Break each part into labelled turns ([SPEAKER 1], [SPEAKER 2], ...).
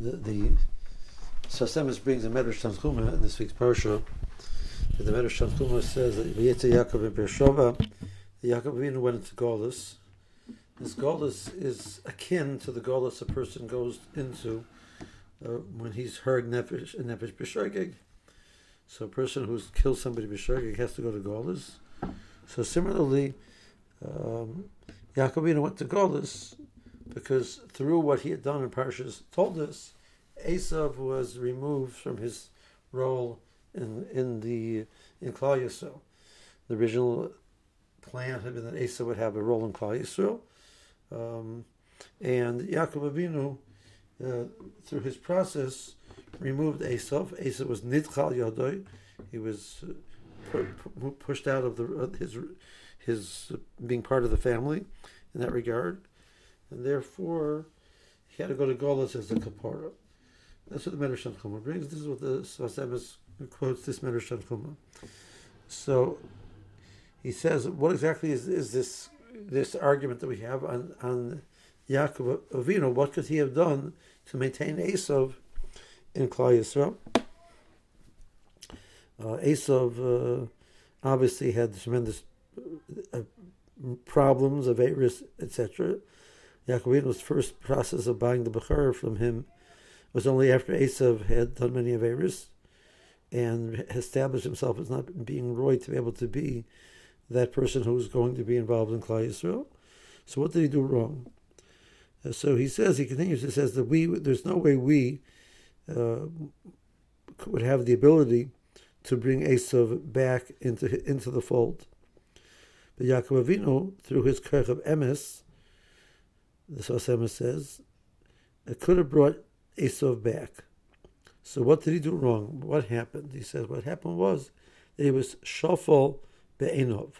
[SPEAKER 1] the, the Sfas Emes brings a Medrash Tanchuma in this week's parsha. The Medrash Tanchuma says that Vayetze Yaakov in Beersheba, Yaakov Avinu went into Golis. This Golis is akin to the Golis a person goes into uh, when he's heard Nefesh Nefesh B'Shogeg. So a person who's killed somebody B'Shogeg has to go to Golis. So similarly, um, Yaakov Avinu went to Golis because through what he had done in Parshas Toldos, Esav was removed from his role in in the in Klal Yisrael. The original plan had been that Esav would have a role in Klal Yisrael, um, and Yaakov Avinu, uh, through his process, removed Esav. Esav was Nidchal Yodoi. He was uh, pushed out of the his his being part of the family in that regard, and therefore he had to go to Golas as a kapara. That's what the Medrash Tanchuma brings. This is what the Sfas Emes quotes this Medrash Tanchuma. So he says, what exactly is, is this this argument that we have on on Yaakov Avinu? What could he have done to maintain Esav in Klal Yisrael? Uh, Esav uh, obviously had tremendous uh, problems of Eris, etc. Yaakov Avinu's first process of buying the Bechor from him was only after Esav had done many Averis and established himself as not being roy to be able to be that person who was going to be involved in Klal Yisrael. So what did he do wrong? Uh, so he says, he continues, he says that we, there's no way we uh, would have the ability to bring Esav back into into the fold. But Yaakov Avinu, through his Kerch of Emes, the Sfas Emes says, it could have brought Esav back. So what did he do wrong? What happened? He says what happened was that he was shafal be'enov.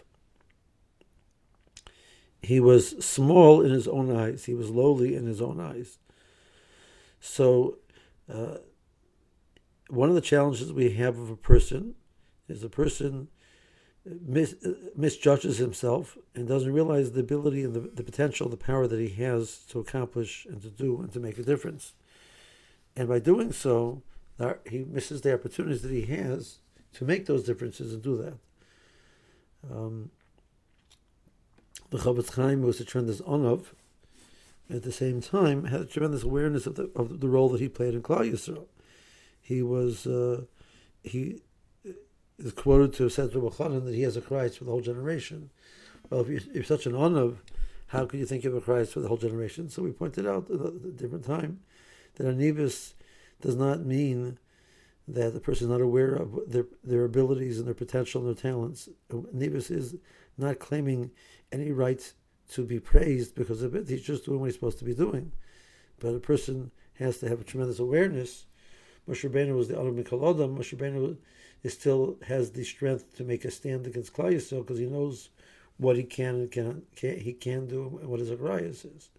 [SPEAKER 1] He was small in his own eyes. He was lowly in his own eyes. So uh, one of the challenges we have of a person is a person mis- misjudges himself and doesn't realize the ability and the, the potential, the power that he has to accomplish and to do and to make a difference. And by doing so, he misses the opportunities that he has to make those differences and do that. Um, the Chofetz Chaim was a tremendous onav. At the same time, had a tremendous awareness of the of the role that he played in Klal Yisrael. He was uh, he is quoted to have said to Rabbi that he has a Christ for the whole generation. Well, if you're, if such an onav, how could you think of a Christ for the whole generation? So we pointed out at a different time that anivus does not mean that the person is not aware of their their abilities and their potential and their talents. Anivus is not claiming any right to be praised because of it. He's just doing what he's supposed to be doing. But a person has to have a tremendous awareness. Moshe Rabbeinu was the Adam Mikal Adam. Moshe Rabbeinu still has the strength to make a stand against Klal Yisrael because he knows what he can and cannot, can he can do and what his agrayas is.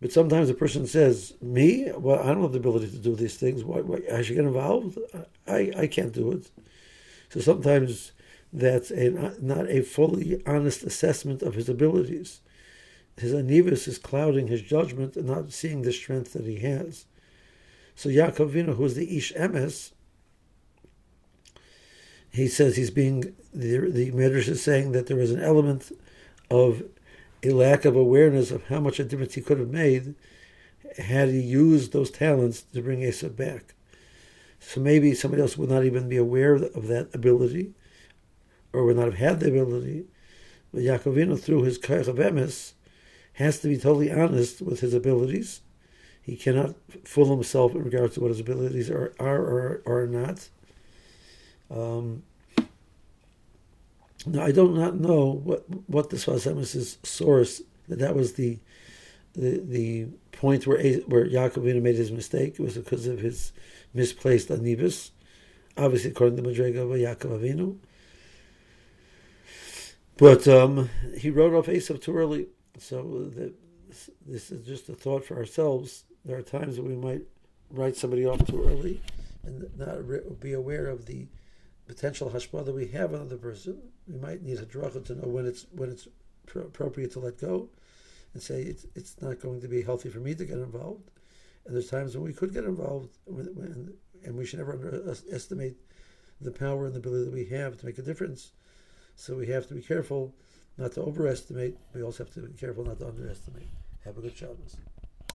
[SPEAKER 1] But sometimes a person says, "Me, well, I don't have the ability to do these things. Why, why I should get involved? I, I can't do it." So sometimes that's a not a fully honest assessment of his abilities. His anivus is clouding his judgment and not seeing the strength that he has. So Yaakov Avinu, who is the Ish Emes, he says he's being the the Medrash is saying that there was an element of a lack of awareness of how much a difference he could have made had he used those talents to bring Esav back. So maybe somebody else would not even be aware of that ability, or would not have had the ability. But Yaakov Avinu, through his Kaich of Emes, has to be totally honest with his abilities. He cannot fool himself in regards to what his abilities are, are or are not. Um, now, I do not know what what the Sfas Emes's source that that was the the the point where where Yaakov Avinu made his mistake. It was because of his misplaced anivus, obviously according to Madrega of Yaakov Avinu. But um, he wrote off Esav too early, so the, this is just a thought for ourselves. There are times that we might write somebody off too early and not be aware of the potential hashpah that we have on the person. We might need a dracha to know when it's when it's appropriate to let go, and say it's it's not going to be healthy for me to get involved, And there's times when we could get involved, when, and we should never underestimate uh, the power and the ability that we have to make a difference. So we have to be careful not to overestimate. We also have to be careful not to underestimate. Have a good Shabbos.